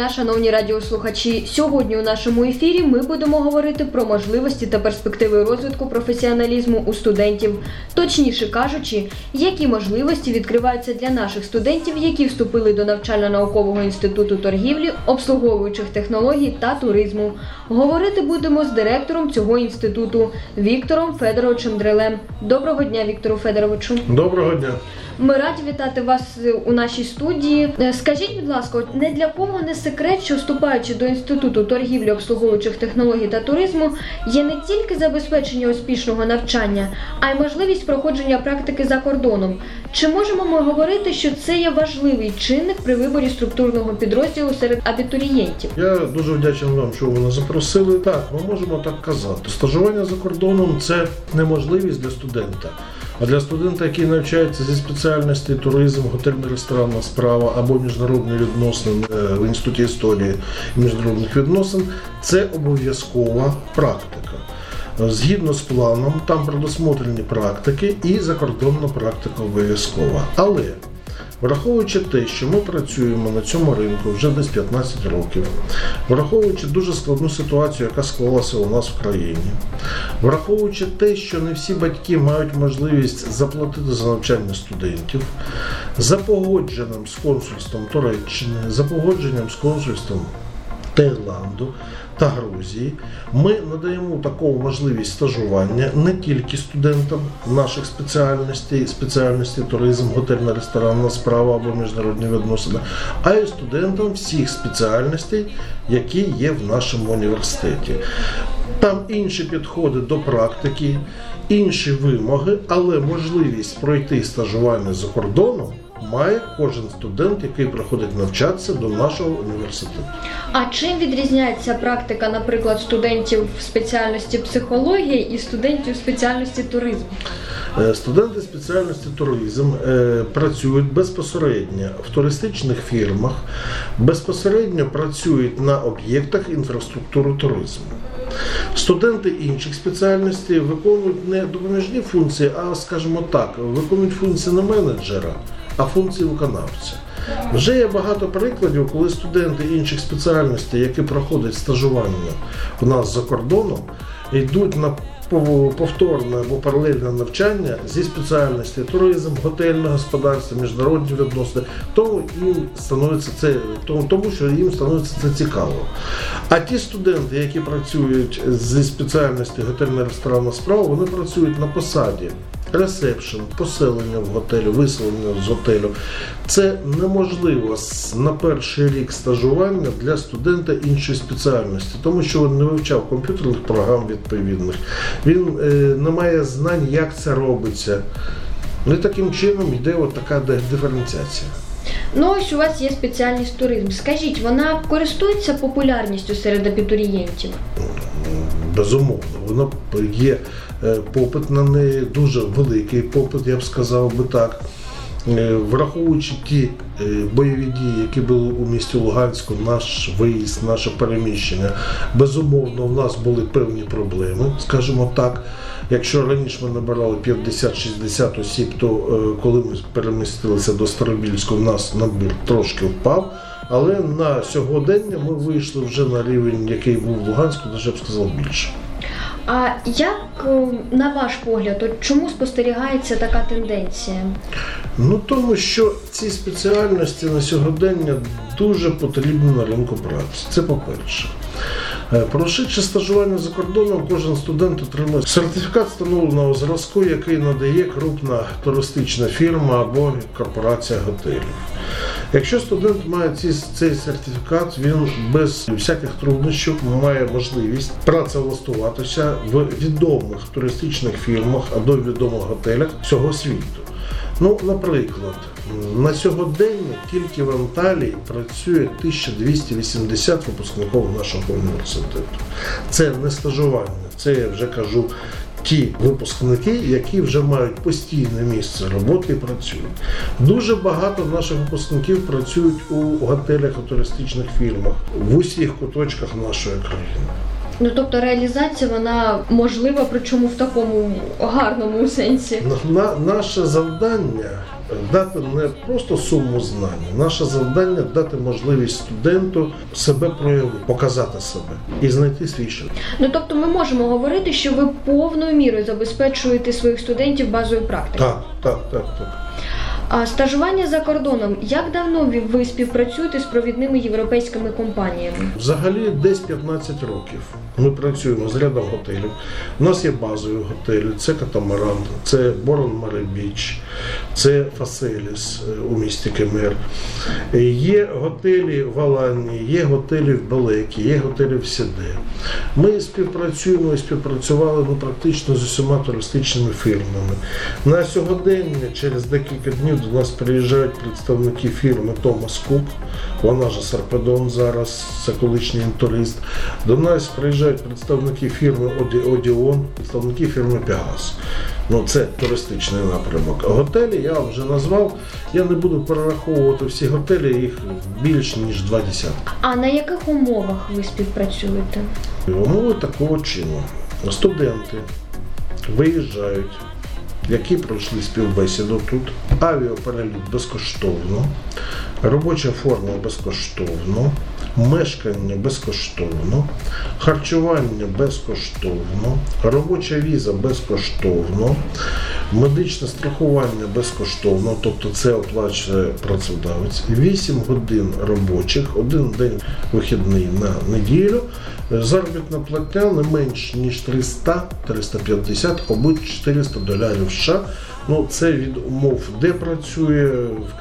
дня, шановні радіослухачі. Сьогодні у нашому ефірі ми будемо говорити про можливості та перспективи розвитку професіоналізму у студентів. Точніше кажучи, які можливості відкриваються для наших студентів, які вступили до навчально-наукового інституту торгівлі, обслуговуючих технологій та туризму. Говорити будемо з директором цього інституту Віктором Федоровичем Дрелем. Доброго дня, Віктору Федоровичу. Доброго дня. Ми раді вітати вас у нашій студії. Е, Скажіть, будь ласка, не для кого не секрет, що вступаючи до інституту торгівлі обслуговуючих технологій та туризму, є не тільки забезпечення успішного навчання, а й можливість проходження практики за кордоном. Чи можемо ми говорити, що це є важливий чинник при виборі структурного підрозділу серед абітурієнтів? Я дуже вдячний вам, що ви мене запросили. Так, ми можемо так казати. Стажування за кордоном це неможливість для студента. А для студента, який навчається зі спеціальності туризм, готельно-ресторанна справа або міжнародні відносини е, в інституті історії і міжнародних відносин, це обов'язкова практика. Згідно з планом, там предусмотрені практики і закордонна практика обов'язкова. Але Враховуючи те, що ми працюємо на цьому ринку вже десь 15 років, враховуючи дуже складну ситуацію, яка склалася у нас в країні, враховуючи те, що не всі батьки мають можливість заплатити за навчання студентів, за погодженням з консульством Туреччини, за погодженням з консульством Таїланду та Грузії, ми надаємо таку можливість стажування не тільки студентам наших спеціальностей, спеціальності туризм, готельна ресторанна справа або міжнародні відносини, а й студентам всіх спеціальностей, які є в нашому університеті. Там інші підходи до практики, інші вимоги, але можливість пройти стажування за кордоном має кожен студент, який приходить навчатися до нашого університету. А чим відрізняється практика, наприклад, студентів в спеціальності психології і студентів в спеціальності туризму? Е, Студенти спеціальності туризм е, працюють безпосередньо в туристичних фірмах, безпосередньо працюють на об'єктах інфраструктури туризму. Студенти інших спеціальностей виконують не допоміжні функції, а, скажімо так, виконують функції не менеджера, а функції виконавця. Вже є багато прикладів, коли студенти інших спеціальностей, які проходять стажування у нас за кордоном, йдуть на повторне або паралельне навчання зі спеціальності туризм, готельне господарство, міжнародні відносини, тому їм становиться це тому, що їм становиться це цікаво. А ті студенти, які працюють зі спеціальності готельна ресторанна справа, вони працюють на посаді. Ресепшн, поселення в готелі, виселення з готелю. Це неможливо на перший рік стажування для студента іншої спеціальності, тому що він не вивчав комп'ютерних програм відповідних. Він е, не має знань, як це робиться. Ну і таким чином йде от така диференціація. Ну ось у вас є спеціальність туризм. Скажіть, вона користується популярністю серед абітурієнтів? Безумовно, воно є попит на неї, дуже великий попит, я б сказав би так. Е, Враховуючи ті е, бойові дії, які були у місті Луганську, наш виїзд, наше переміщення, безумовно, в нас були певні проблеми, скажімо так. Якщо раніше ми набирали 50-60 осіб, то е, коли ми перемістилися до Старобільського, в нас набір трошки впав. Але на сьогодення ми вийшли вже на рівень, який був в Луганську, навіть б сказав більше. А як, е, на ваш погляд, от чому спостерігається така тенденція? Ну тому що ці спеціальності на сьогодення дуже потрібні на ринку праці. Це по-перше. Е, Прошивши стажування за кордоном, кожен студент отримує сертифікат встановленого зразку, який надає крупна туристична фірма або корпорація готелів. Якщо студент має ці, цей сертифікат, він без всяких труднощів має можливість працевлаштуватися в відомих туристичних фірмах або відомих готелях всього світу. Ну, наприклад, на сьогодення тільки в Анталії працює 1280 випускників нашого університету. Це не стажування, це я вже кажу. Ті випускники, які вже мають постійне місце роботи і працюють. Дуже багато наших випускників працюють у готелях і туристичних фірмах в усіх куточках нашої країни. Ну тобто реалізація вона можлива, причому в такому гарному сенсі. На, на- наше завдання дати не просто суму знань. Наше завдання дати можливість студенту себе проявити, показати себе і знайти свій шлях. Ну тобто ми можемо говорити, що ви повною мірою забезпечуєте своїх студентів базою практики. Так, так, так, так. А стажування за кордоном, як давно ви- співпрацюєте з провідними європейськими компаніями? Взагалі десь 15 років. Ми працюємо з рядом готелів. У нас є базові готелі, це Катамаран, це Борон Маре Біч, це Фаселіс е, у місті Кемер. Е, Є готелі в Аланії, є готелі в Белеку, є готелі в Сіде. Ми співпрацюємо і співпрацювали ну, практично з усіма туристичними фірмами. На сьогодення, через декілька днів, до нас приїжджають представники фірми Томас Кук, вона ж Сарпедон зараз, це колишній інтурист. До нас приїжджають представники фірми Одіон, представники фірми Пегас. Ну, це туристичний напрямок. Готелі я вже назвав. Я не буду перераховувати всі готелі, їх більш ніж два десятки. А на яких умовах ви співпрацюєте? Умови такого чину. Студенти виїжджають, які пройшли співбесіду тут, Авіопереліт безкоштовно, робоча форма безкоштовно, мешкання безкоштовно, харчування безкоштовно, робоча віза безкоштовно, медичне страхування безкоштовно, тобто це оплачує працедавець, 8 годин робочих, один день вихідний на неділю. Заробітна платня не менш ніж 300-350 або 400 доларів США. Ну, це від умов, де працює,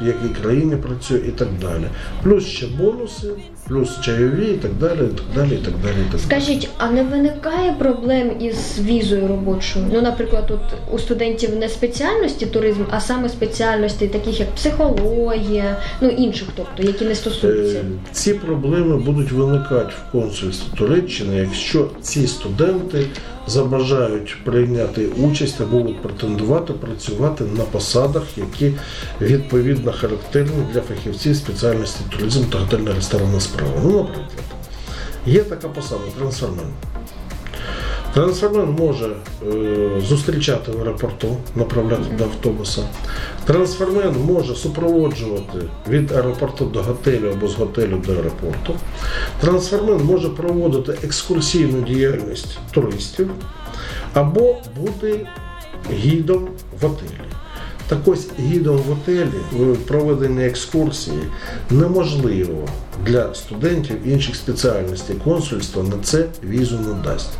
в якій країні працює і так далі. Плюс ще бонуси, плюс чайові і так далі, і так далі, і так далі. І так далі. Скажіть, а не виникає проблем із візою робочою? Ну, наприклад, от у студентів не спеціальності туризм, а саме спеціальності, таких як психологія, ну інших, тобто, які не стосуються. Е, Ці проблеми будуть виникати в консульстві Туреччини, якщо ці студенти забажають прийняти участь або претендувати працювати на посадах, які відповідно характерні для фахівців спеціальності туризм та готельна ресторанна справа. Ну, наприклад, є така посада трансформер. Трансформер може е, зустрічати в аеропорту, направляти до автобуса. Трансформер може супроводжувати від аеропорту до готелю або з готелю до аеропорту. Трансформер може проводити екскурсійну діяльність туристів або бути гідом в готелі. Так ось гідом в готелі проведення екскурсії неможливо для студентів інших спеціальностей. Консульство на це візу не дасть.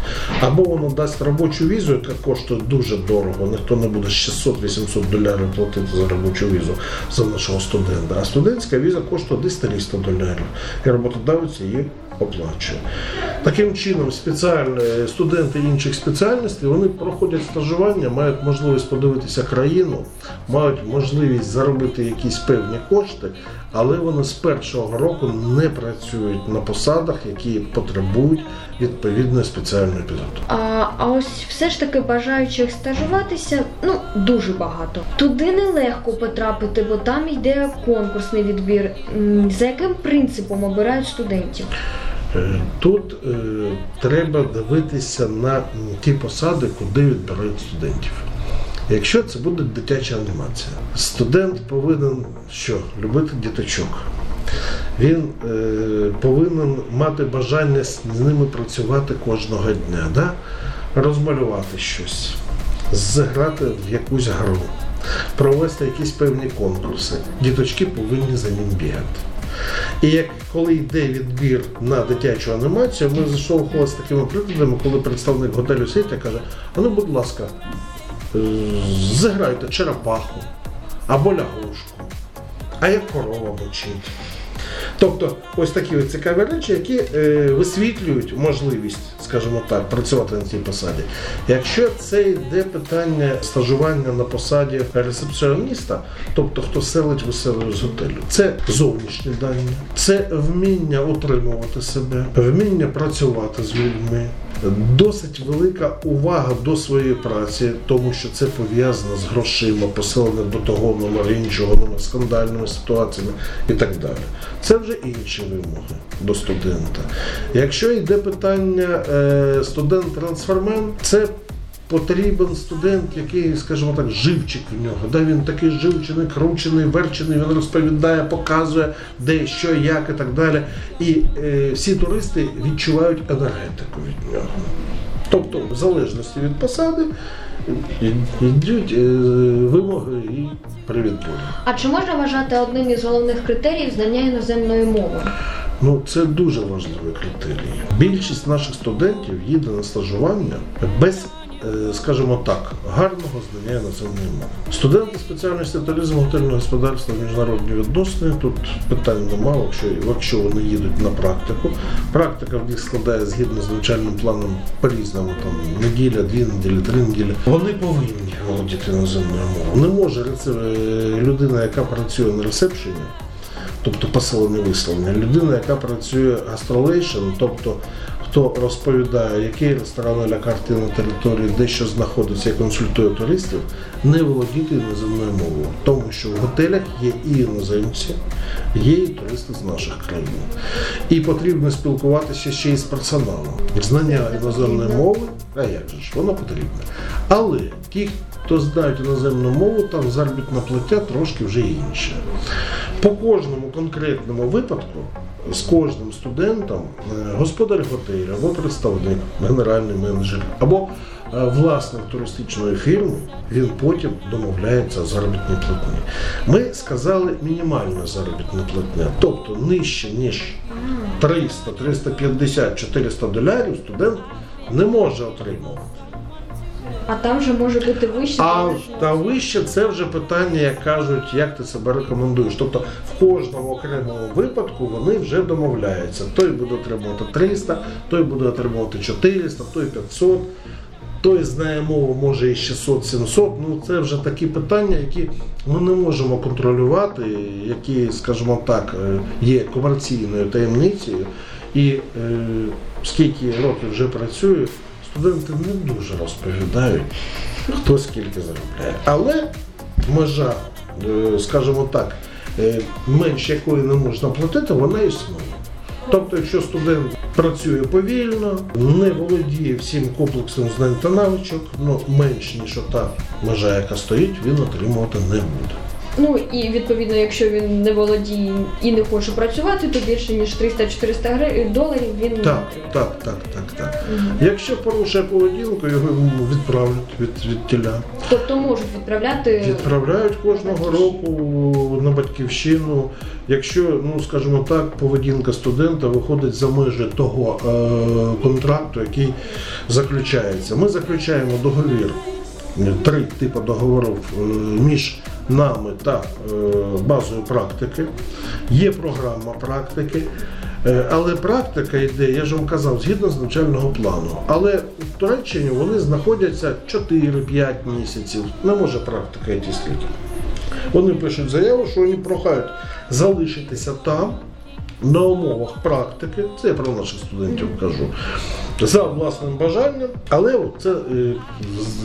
Або воно дасть робочу візу, яка коштує дуже дорого. Ніхто не буде 600-800 доларів платити за робочу візу за нашого студента. А студентська віза коштує десь 300 доларів. І роботодавець її оплачує. Таким чином, студенти інших спеціальностей вони проходять стажування, мають можливість подивитися країну, мають можливість заробити якісь певні кошти, але вони з першого року не працюють на посадах, які потребують відповідної спеціальної підготовки. А, а ось все ж таки бажаючих стажуватися ну дуже багато. Туди нелегко потрапити, бо там йде конкурсний відбір. За яким принципом обирають студентів? Е, Тут е, треба дивитися на ті посади, куди відбирають студентів. Якщо це буде дитяча анімація, студент повинен що? Любити діточок. Він е, повинен мати бажання з ними працювати кожного дня, да? розмалювати щось, зіграти в якусь гру, провести якісь певні конкурси. Діточки повинні за ним бігати. І як коли йде відбір на дитячу анімацію, ми зійшовхували з такими прикладами, коли представник готелю і каже: а ну, будь ласка, е, зіграйте черепаху або лягушку, а як корова мочить. Тобто, ось такі цікаві речі, які е, висвітлюють можливість, скажімо так, працювати на цій посаді. Якщо це йде питання стажування на посаді ресепціоніста, тобто хто селить веселою з готелю, це зовнішні дані, це вміння утримувати себе, вміння працювати з людьми. Досить велика увага до своєї праці, тому що це пов'язано з грошима, посилення до того номер іншого, скандальними ситуаціями і так далі. Це вже інші вимоги до студента. Якщо йде питання е, студент-трансформент, це потрібен студент, який, скажімо так, живчик в нього. Да, він такий живчений, кручений, верчений, він розповідає, показує, де, що, як і так далі. І е, всі туристи відчувають енергетику від нього. Тобто, в залежності від посади, йдуть е, вимоги і привід Богу. А чи можна вважати одним із головних критеріїв знання іноземної мови? Ну, це дуже важливий критерій. Більшість наших студентів їде на стажування без, скажімо так, гарного знання іноземної мови. Студенти спеціальності туризм, готельного господарства, міжнародні відносини. Тут питань немає, якщо, якщо вони їдуть на практику. Практика в них складає згідно з навчальним планом по-різному, там неділя, дві неділі, три неділі. Вони повинні володіти іноземною мовою. Не може е, людина, яка працює на ресепшені, тобто посилене висловлення. Людина, яка працює guest relation, тобто хто розповідає, який ресторан à la carte на території, де що знаходиться і консультує туристів, не володіти іноземною мовою, тому що в готелях є і іноземці, є і туристи з наших країн. І потрібно спілкуватися ще й з персоналом. Знання іноземної мови, а як же ж, воно потрібне. Але ті, хто знають іноземну мову, там заробітна плаття трошки вже інша. По кожному конкретному випадку з кожним студентом е, господар готелю або представник, генеральний менеджер, або е, власник туристичної фірми, він потім домовляється заробітній платні. Ми сказали мінімальна заробітна платня, тобто нижче ніж 300, 350, 400 доларів студент не може отримувати. А там же може бути вище. А та вище це вже питання, як кажуть, як ти себе рекомендуєш. Тобто в кожному окремому випадку вони вже домовляються. Той буде отримувати 300, той буде отримувати 400, той 500. Той знає мову, може і 600-700. Ну це вже такі питання, які ми не можемо контролювати, які, скажімо так, е, є комерційною таємницею. І е, скільки років вже працюю, студенти не дуже розповідають, хто скільки заробляє. Але межа, е, скажімо так, е, менш якої не можна платити, вона існує. Тобто, якщо студент працює повільно, не володіє всім комплексом знань та навичок, ну менш ніж та межа, яка стоїть, він отримувати не буде. Ну і відповідно, якщо він не володіє і не хоче працювати, то більше ніж 300-400 гри- доларів він Так, так, так, так, так. Мгм. Якщо порушує поведінку, його відправлять від, від тіля. Тобто можуть відправляти Відправляють кожного року на батьківщину. Якщо, ну скажімо так, поведінка студента виходить за межі того е, контракту, який заключається. Ми заключаємо договір, е, три типи договорів е, між нами та е, базою практики. Є програма практики. Е, Але практика йде, я ж вам казав, згідно з навчального плану. Але в Туреччині вони знаходяться 4-5 місяців. Не може практика йти стільки. Вони пишуть заяву, що вони прохають залишитися там на умовах практики. Це я про наших студентів кажу. За власним бажанням, але це, е,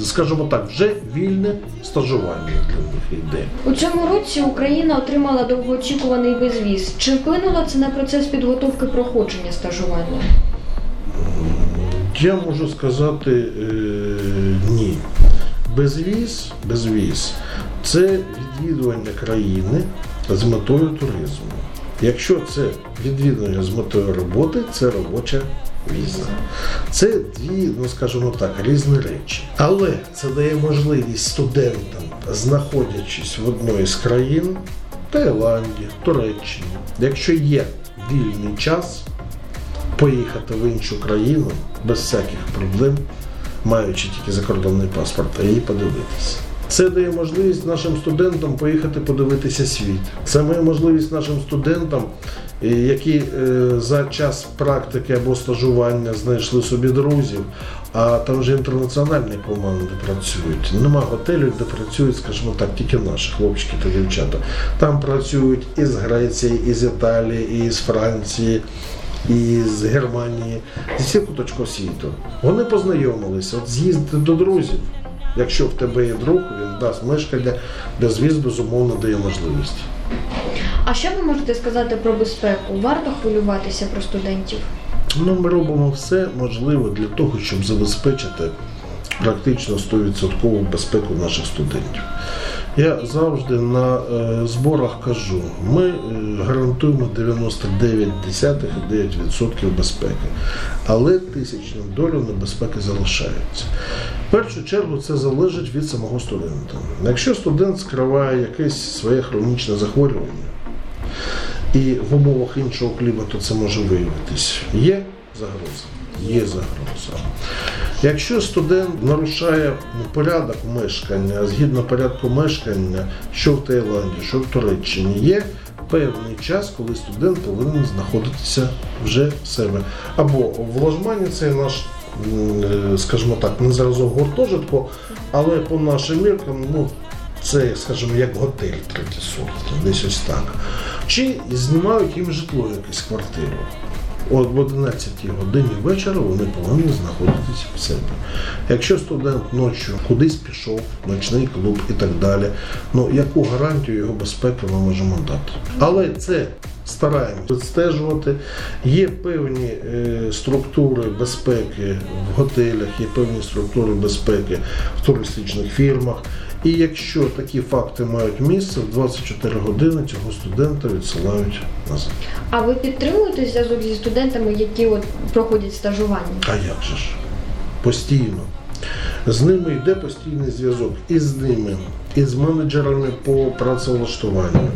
скажімо так, вже вільне стажування для них йде. у цьому році. Україна отримала довгоочікуваний безвіз. Чи вплинуло це на процес підготовки проходження стажування? Я можу сказати е, ні. Безвіз, безвіз це відвідування країни з метою туризму. Якщо це відвідування з метою роботи, це робоча віза. Це дві, ну скажімо так, різні речі. Але це дає можливість студентам, знаходячись в одній з країн, Таїланді, Туреччині, якщо є вільний час, поїхати в іншу країну без всяких проблем, маючи тільки закордонний паспорт, її подивитися. Це дає можливість нашим студентам поїхати подивитися світ. Це дає можливість нашим студентам, е, які е, за час практики або стажування знайшли собі друзів, а там вже інтернаціональні команди працюють. Нема готелів, де працюють, скажімо так, тільки наші хлопчики та дівчата. Там працюють із Греції, із Італії, із Франції, із Германії, зі всіх куточків світу. Вони познайомилися, от з'їздити до друзів. Якщо в тебе є друг, він дасть мешкання, безвіз, безумовно, дає можливість. А що ви можете сказати про безпеку? Варто хвилюватися про студентів? Ну, ми робимо все можливе для того, щоб забезпечити практично 100% безпеку наших студентів. Я завжди на е, зборах кажу, ми е, гарантуємо 99,9% безпеки, але тисячну долю небезпеки залишається. В першу чергу це залежить від самого студента. Якщо студент скриває якесь своє хронічне захворювання, і в умовах іншого клімату це може виявитись, є загроза. Є загроза. Якщо студент нарушає порядок мешкання, згідно порядку мешкання, що в Таїланді, що в Туреччині, є певний час, коли студент повинен знаходитися вже в себе. Або в ложмані це наш, е, скажімо так, не зразок гуртожитку, але по нашим міркам, ну, це, скажімо, як готель третій сорт, десь ось так. Чи знімають їм житло якесь квартиру. В 11 годині вечора вони повинні знаходитися в себе. Якщо студент ночі кудись пішов, ночний клуб і так далі, ну яку гарантію його безпеки ми можемо дати? Але це стараємося відстежувати. Є певні е, структури безпеки в готелях, є певні структури безпеки в туристичних фірмах. І якщо такі факти мають місце, в 24 години цього студента відсилають назад. А ви підтримуєте зв'язок зі студентами, які от проходять стажування? А як же ж? Постійно. З ними йде постійний зв'язок. І з ними, і з менеджерами по працевлаштуванню,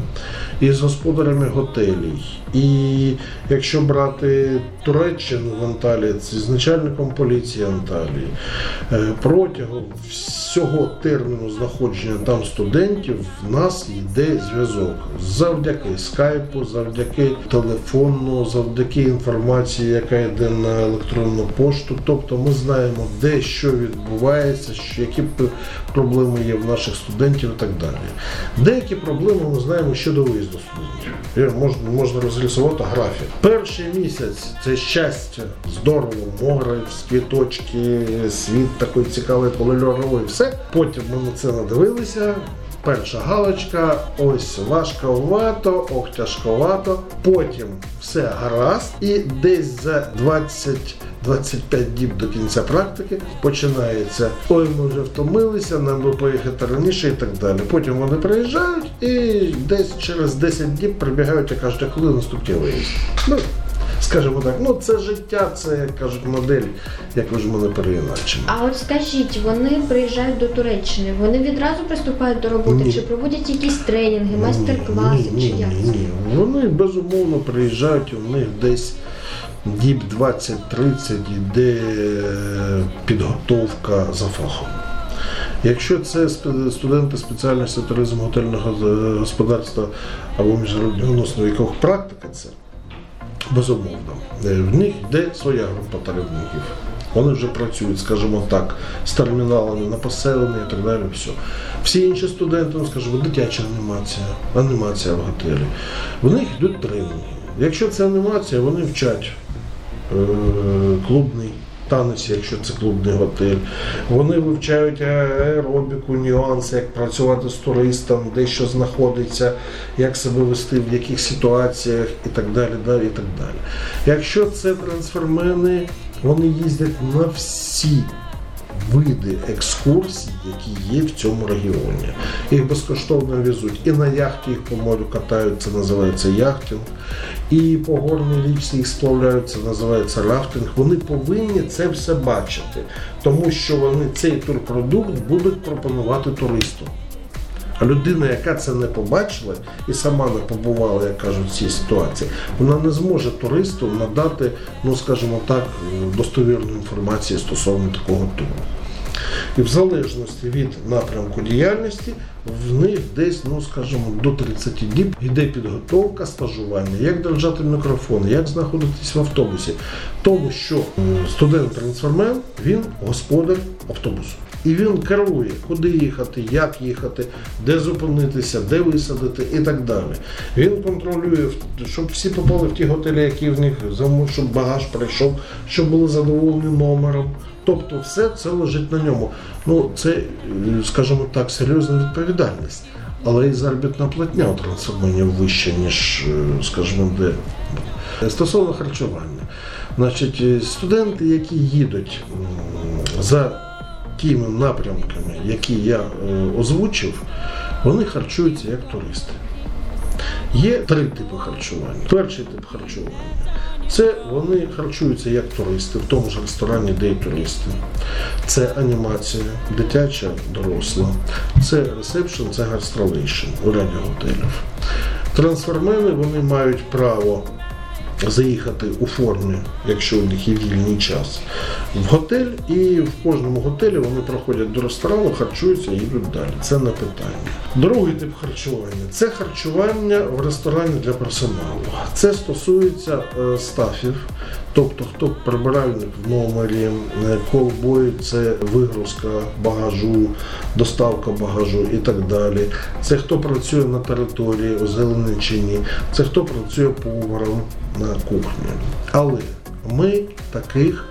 і з господарями готелів. І якщо брати Туреччину в Анталії, з начальником поліції Анталії, е, протягом всього терміну знаходження там студентів в нас йде зв'язок завдяки скайпу, завдяки телефону, завдяки інформації, яка йде на електронну пошту. Тобто ми знаємо, де що відбувається, які проблеми є в наших студентів і так далі. Деякі проблеми ми знаємо щодо виїзду Є, Можна, можна розрисувати графік. Перший місяць це щастя, здорово, море, квіточки, світ такий цікавий, полільоровий, все. Потім ми на це надивилися. Перша галочка, ось важковато, ох, тяжковато. Потім все гаразд, і десь за 20-25 діб до кінця практики починається. Ой, ми вже втомилися, нам би поїхати раніше і так далі. Потім вони приїжджають і десь через 10 діб прибігають і кажуть, коли наступний виїзд. Ну, скажімо так, ну це життя, це як кажуть модель, як ви ж мене переіначимо. А от скажіть, вони приїжджають до Туреччини, вони відразу приступають до роботи, Ні. чи проводять якісь тренінги, майстер-класи, Ні, чи як? ні, ні. Вони безумовно приїжджають, у них десь діб 20-30 йде е, підготовка за фахом. Якщо це студенти спеціальності туризму готельного е, господарства або міжнародно вікових практика, це безумовно. Е, В них йде своя група тарифників. Вони вже працюють, скажімо так, з терміналами на поселення і так далі. Все. Всі інші студенти, ну скажімо, дитяча анімація, анімація в готелі. В них йдуть тренінги. Якщо це анімація, вони вчать е, клубний танець, якщо це клубний готель. Вони вивчають аеробіку, нюанси, як працювати з туристом, де що знаходиться, як себе вести в яких ситуаціях і так далі. далі, і так далі. Якщо це трансфермени, вони їздять на всі види екскурсій, які є в цьому регіоні. Їх безкоштовно везуть. І на яхті їх по морю катають, це називається яхтинг. І по горній річці їх сплавляють, це називається рафтинг. Вони повинні це все бачити, тому що вони цей турпродукт будуть пропонувати туристу. А людина, яка це не побачила і сама не побувала, як кажуть, в цій ситуації, вона не зможе туристу надати, ну скажімо так, достовірну інформацію стосовно такого туру. І в залежності від напрямку діяльності, в них десь, ну скажімо, до 30 діб йде підготовка, стажування, як держати мікрофон, як знаходитись в автобусі. Тому що студент-трансфермен, він господар автобусу. І він керує, куди їхати, як їхати, де зупинитися, де висадити і так далі. Він контролює, щоб всі попали в ті готелі, які в них замовили, щоб багаж прийшов, щоб були задоволені номером. Тобто все це лежить на ньому. Ну, це, скажімо так, серйозна відповідальність. Але і заробітна платня у трансформерів вища, ніж, е, скажімо, де. Стосовно харчування, значить, е, студенти, які їдуть за тими напрямками, які я е, озвучив, вони харчуються як туристи. Є три типи харчування. Перший тип харчування це вони харчуються як туристи, в тому ж ресторані, де й туристи. Це анімація, дитяча, доросла, це ресепшн, це guest relation у ряді готелів. Трансфермени вони мають право заїхати у формі, якщо у них є вільний час, в готель, і в кожному готелі вони проходять до ресторану, харчуються і йдуть далі. Це не питання. Другий тип харчування це харчування в ресторані для персоналу. Це стосується е, стафів, тобто хто прибиральник в номері, е, колбой, це вигрузка багажу, доставка багажу і так далі. Це хто працює на території у Зеленичині, це хто працює поваром на кухні. Але ми таких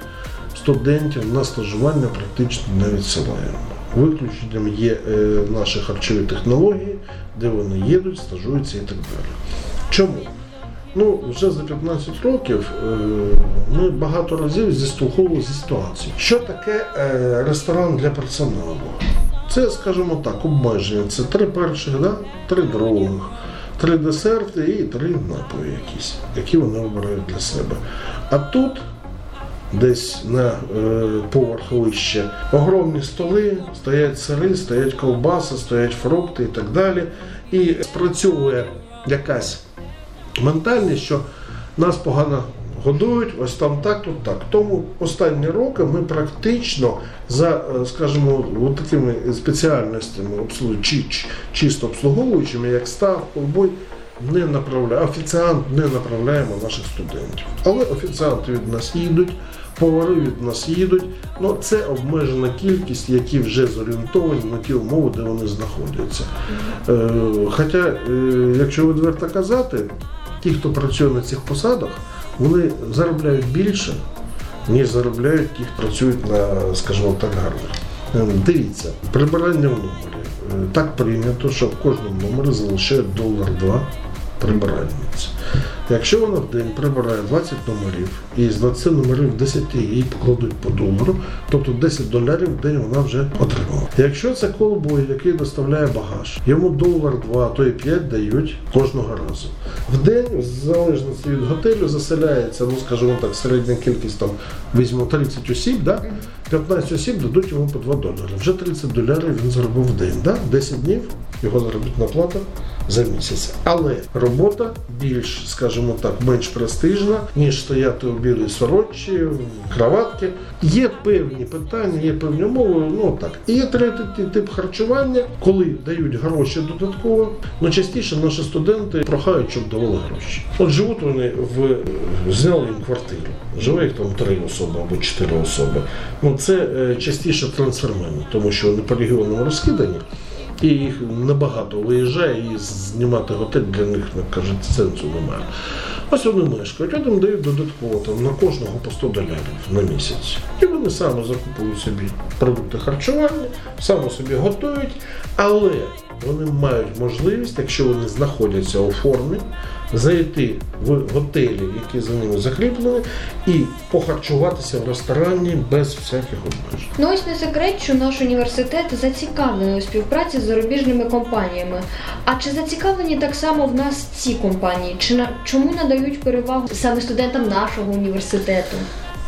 студентів на стажування практично не відсилаємо. Виключенням є е, наші харчові технології, де вони їдуть, стажуються і так далі. Чому? Ну, вже за 15 років е, ми багато разів зіштовхувалися зі ситуацією. Що таке е, ресторан для персоналу? Це, скажімо так, обмеження. Це три перших, да? три других, три десерти і три напої якісь, які вони обирають для себе. А тут десь на е, поверх вище. Огромні столи, стоять сири, стоять ковбаси, стоять фрукти і так далі. І спрацьовує якась ментальність, що нас погано годують, ось там так, тут так. Тому останні роки ми практично за, е, скажімо, такими спеціальностями чи, чи- чисто обслуговуючими, як став, ковбой, не направляємо, офіціант не направляємо наших студентів. Але офіціанти від нас їдуть, повари від нас їдуть. Ну це обмежена кількість, які вже зорієнтовані на ті умови, де вони знаходяться. Е, хоча, е, якщо відверто казати, ті, хто працює на цих посадах, вони заробляють більше, ніж заробляють ті, хто працюють на, скажімо так, гарних. Е, Дивіться, прибирання в номері. Е, Так прийнято, що в кожному номері залишають долар два прибиральниці. Якщо вона в день прибирає 20 номерів, і з 20 номерів 10 їй покладуть по долару, тобто 10 доларів в день вона вже отримала. Якщо це колбой, який доставляє багаж, йому долар 2, а то і 5 дають кожного разу. В день, в залежності від готелю, заселяється, ну скажімо так, середня кількість там візьмемо 30 осіб, да? 15 осіб дадуть йому по 2 долари. Вже 30 доларів він заробив в день. Да? 10 днів його заробітна плата за місяць. Але робота більш, скажімо так, менш престижна, ніж стояти у білій сорочці, в краватки. Є певні питання, є певні умови. Ну так. І є третій тип харчування, коли дають гроші додатково. Ну частіше наші студенти прохають, щоб давали гроші. От живуть вони в зняли їм квартиру. Живе їх там три особи або чотири особи. Ну це е, частіше трансфермени, тому що вони по регіонам розкидані. І їх небагато виїжджає, і знімати готель для них, не кажуть, сенсу немає. Ось вони мешкають, а їм дають додатково там, на кожного по 100 долярів на місяць. І вони саме закупують собі продукти харчування, саме собі готують, але вони мають можливість, якщо вони знаходяться у формі, зайти в готелі, які за ними закріплені, і похарчуватися в ресторані без всяких обмежень. Ну ось не секрет, що наш університет зацікавлений у співпраці з зарубіжними компаніями. А чи зацікавлені так само в нас ці компанії? Чи на чому надають перевагу саме студентам нашого університету?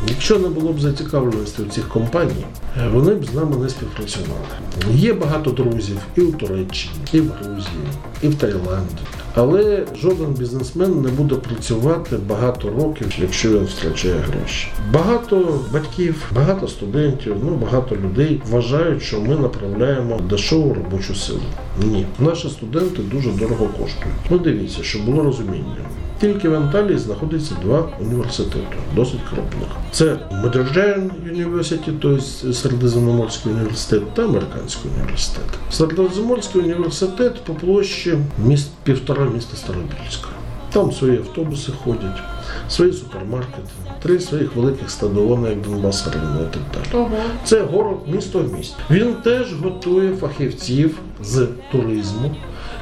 Якщо не було б зацікавленості в цих компаній, вони б з нами не співпрацювали. Є багато друзів і у Туреччині, і в Грузії, і в Таїланді. Але жоден бізнесмен не буде працювати багато років, якщо він втрачає гроші. Багато батьків, багато студентів, ну багато людей вважають, що ми направляємо дешеву робочу силу. Ні, наші студенти дуже дорого коштують. Ну дивіться, щоб було розуміння. Тільки в Анталії знаходиться два університети, досить крупних. Це Медержен University, тобто Середземноморський університет та Американський університет. Середземноморський університет по площі міст півтора міста Старобільська. Там свої автобуси ходять, свої супермаркети, три своїх великих стадіони, як Донбас Арена і так далі. Ого. Це город місто в місті. Він теж готує фахівців з туризму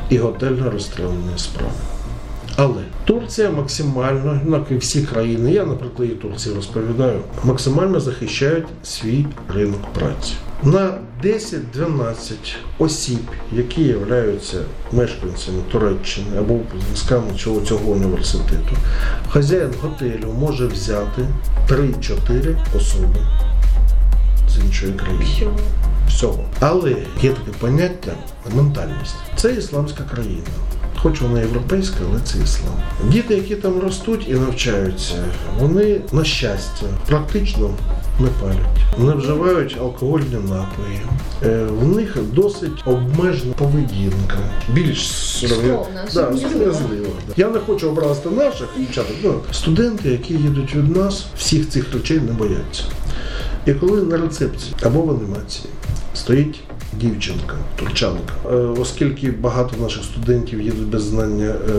і готельно-ресторанної справи. Але Турція максимально, ну, як і всі країни, я на прикладі Турції розповідаю, максимально захищають свій ринок праці. На 10-12 осіб, які являються мешканцями Туреччини або випускниками цього, цього університету, хазяїн готелю може взяти 3-4 особи з іншої країни всього. Але є таке поняття ментальність. Це ісламська країна. Хоч вона європейська, але це іслам. Діти, які там ростуть і навчаються, вони на щастя практично не палять, не вживають алкогольні напої. Е, В них досить обмежена поведінка, більш да. Я не хочу образити наших дівчаток. Ну, студенти, які їдуть від нас, всіх цих речей не бояться. І коли на рецепції або в анімації стоїть дівчинка, турчанка, е, оскільки багато наших студентів їдуть без знання е,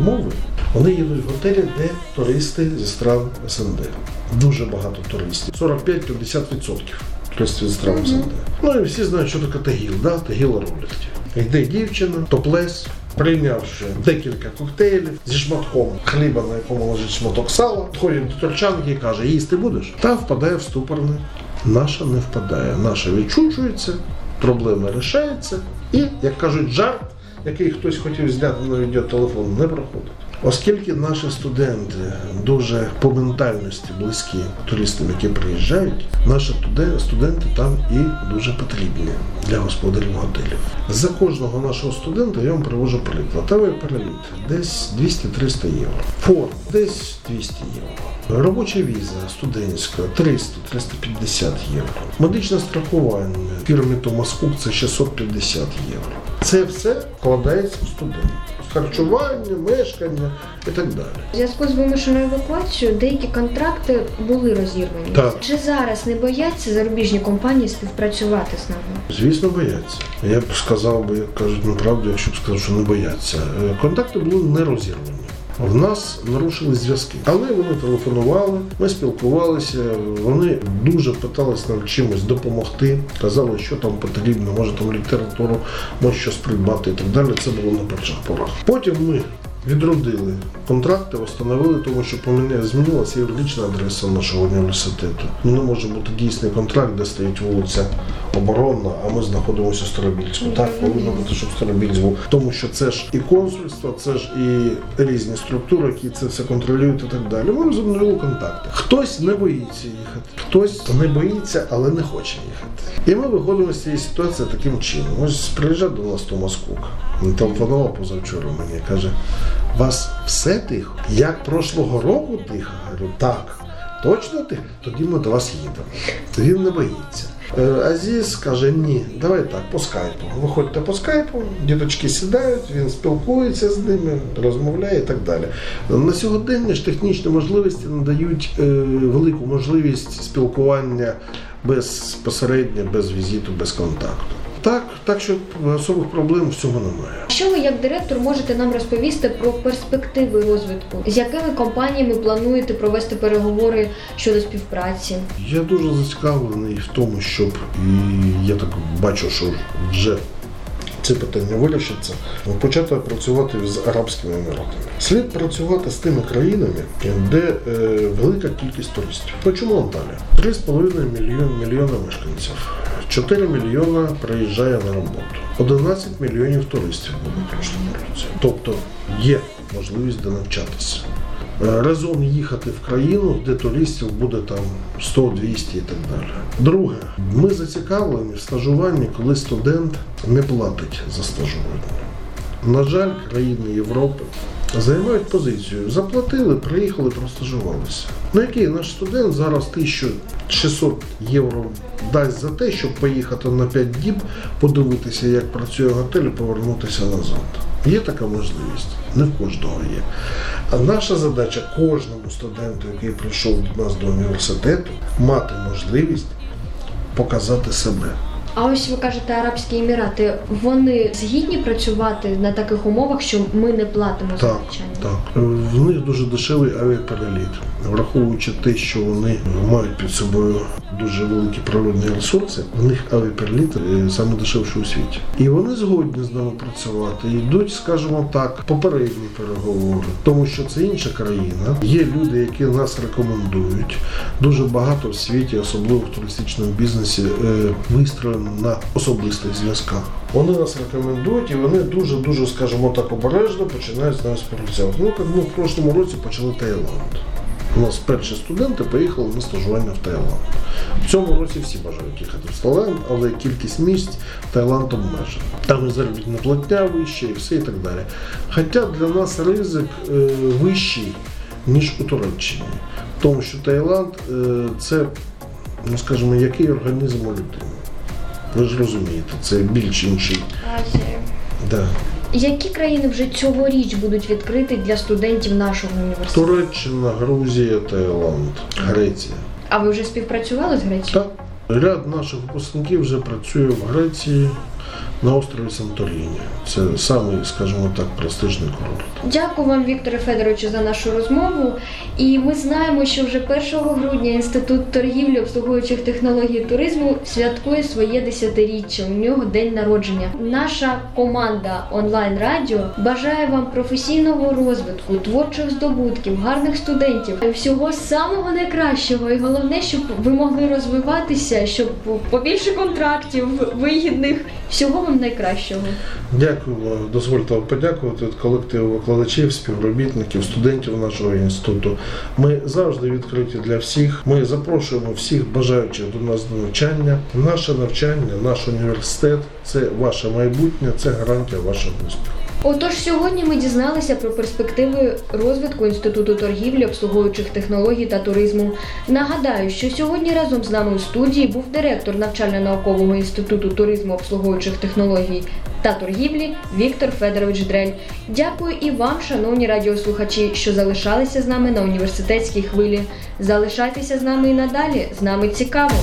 мови, вони їдуть в готелі, де туристи зі стран СНД. Дуже багато туристів. 45-50% туристів зі стран СНД. Ну і всі знають, що таке тагіл, да? тагіла роблять. Йде дівчина, топлес, прийнявши декілька коктейлів зі шматком хліба, на якому лежить шматок сала, ходить до торчанки і каже, їсти будеш? Та впадає в ступорне. Наша не впадає. Наша відчужується, проблема рішаються, і, як кажуть, жарт, який хтось хотів зняти на відеотелефон, не проходить. Оскільки наші студенти дуже по ментальності близькі туристам, які приїжджають, наші студенти там і дуже потрібні для господарів готелів. За кожного нашого студента я вам привожу приклад. Авіапереліт десь 200-300 євро. Форм десь 200 євро. Робоча віза студентська 300-350 євро. Медичне страхування фірмі Томас Кук це 650 євро. Це все вкладається в студента. Харчування, мешкання і так далі. У зв'язку з вимушеною евакуацією деякі контракти були розірвані. Так. Чи зараз не бояться зарубіжні компанії співпрацювати з нами? Звісно, бояться. Я б сказав би, як кажуть неправду, якщо б сказав, що не бояться. Е, Контакти були не розірвані. В нас нарушили зв'язки, але вони телефонували, ми спілкувалися. Вони дуже питалися нам чимось допомогти. Казали, що там потрібно, може там літературу, може щось придбати і так далі. Це було на перших порах. Потім ми відродили контракти, встановили, тому що змінилася юридична адреса нашого університету. Ну, не може бути дійсний контракт, де стоїть вулиця Оборонна, а ми знаходимося в Старобільську. Так повинно бути, щоб Старобільськ був. Тому що це ж і консульство, це ж і різні структури, які це все контролюють і так далі. Ми розуміли контакти. Хтось не боїться їхати, хтось не боїться, але не хоче їхати. І ми виходимо з цієї ситуації таким чином. Ось приїжджає до нас Томас Кук. Він телефонував позавчора мені каже: вас все тихо? Як прошлого року тихо? Говорю, так. Точно тихо? Тоді ми до вас їдемо. Він не боїться. Е, Азіз каже, ні, давай так, по скайпу. Виходьте по скайпу, діточки сідають, він спілкується з ними, розмовляє і так далі. На сьогодення ж технічні можливості надають е, велику можливість спілкування безпосередньо, без візиту, без контакту. Так, так що особих проблем в цьому немає. Що ви як директор можете нам розповісти про перспективи розвитку? З якими компаніями плануєте провести переговори щодо співпраці? Я дуже зацікавлений в тому, щоб і я так бачу, що вже це питання вирішиться, почати працювати з Арабськими Еміратами. Слід працювати з тими країнами, де е, велика кількість туристів. Почому Анталія? 3,5 мільйона, мільйона мешканців. 4 мільйона приїжджає на роботу. 11 мільйонів туристів було в прошлому році. Тобто є можливість де навчатися. Е, Резон їхати в країну, де туристів буде там 100-200 і так далі. Друге, ми зацікавлені в стажуванні, коли студент не платить за стажування. На жаль, країни Європи займають позицію. Заплатили, приїхали, простажувалися. На який наш студент зараз 1600 євро дасть за те, щоб поїхати на 5 діб, подивитися, як працює готель і повернутися назад. Є така можливість, не в кожного є. А наша задача кожному студенту, який прийшов до нас до університету, мати можливість показати себе. А ось ви кажете, Арабські Емірати, вони згідні працювати на таких умовах, що ми не платимо за Так, навчання? так. Е, В них дуже дешевий авіапереліт, враховуючи те, що вони мають під собою дуже великі природні ресурси, в них авіапереліт е, саме дешевший у світі. І вони згодні з нами працювати. Йдуть, скажімо так, попередні переговори, тому що це інша країна. Є люди, які нас рекомендують. Дуже багато в світі, особливо в туристичному бізнесі, е, вистроєно на особистих зв'язках. Вони нас рекомендують і вони дуже дуже, скажімо так, обережно починають з нами співпрацювати. Ну, як ми в прошлому році почали Таїланд. У нас перші студенти поїхали на стажування в Таїланд. В цьому році всі бажають їхати в Таїланд, але кількість місць Таїланд обмежена. Там і заробітна платня вища, і все і так далі. Хоча для нас ризик е, вищий, ніж у Туреччині. Тому що Таїланд е, це, ну скажімо, який організм у людини. Ви ж розумієте, це більш інший. Азія. Да. Які країни вже цьогоріч будуть відкриті для студентів нашого університету? Туреччина, Грузія, Таїланд, Греція. А ви вже співпрацювали з Грецією? Так. Ряд наших випускників вже працює в Греції на острові Санторіні. Це самий, скажімо так, престижний курорт. Дякую вам, Вікторе Федоровичу, за нашу розмову. І ми знаємо, що вже 1 грудня Інститут торгівлі обслуговуючих технологій туризму святкує своє десятиріччя. У нього день народження. Наша команда онлайн радіо бажає вам професійного розвитку, творчих здобутків, гарних студентів, всього самого найкращого. І головне, щоб ви могли розвиватися, щоб побільше контрактів вигідних. Всього вам найкращого. Дякую, дозвольте вам подякувати від колективу викладачів, співробітників, студентів нашого інституту. Ми завжди відкриті для всіх. Ми запрошуємо всіх бажаючих до нас до навчання. Наше навчання, наш університет це ваше майбутнє, це гарантія вашого успіху. Отож, сьогодні ми дізналися про перспективи розвитку інституту торгівлі, обслуговуючих технологій та туризму. Нагадаю, що сьогодні разом з нами у студії був директор навчально-наукового інституту туризму, обслуговуючих технологій та торгівлі Віктор Федорович Дрель. Дякую і вам, шановні радіослухачі, що залишалися з нами на університетській хвилі. Залишайтеся з нами і надалі. З нами цікаво.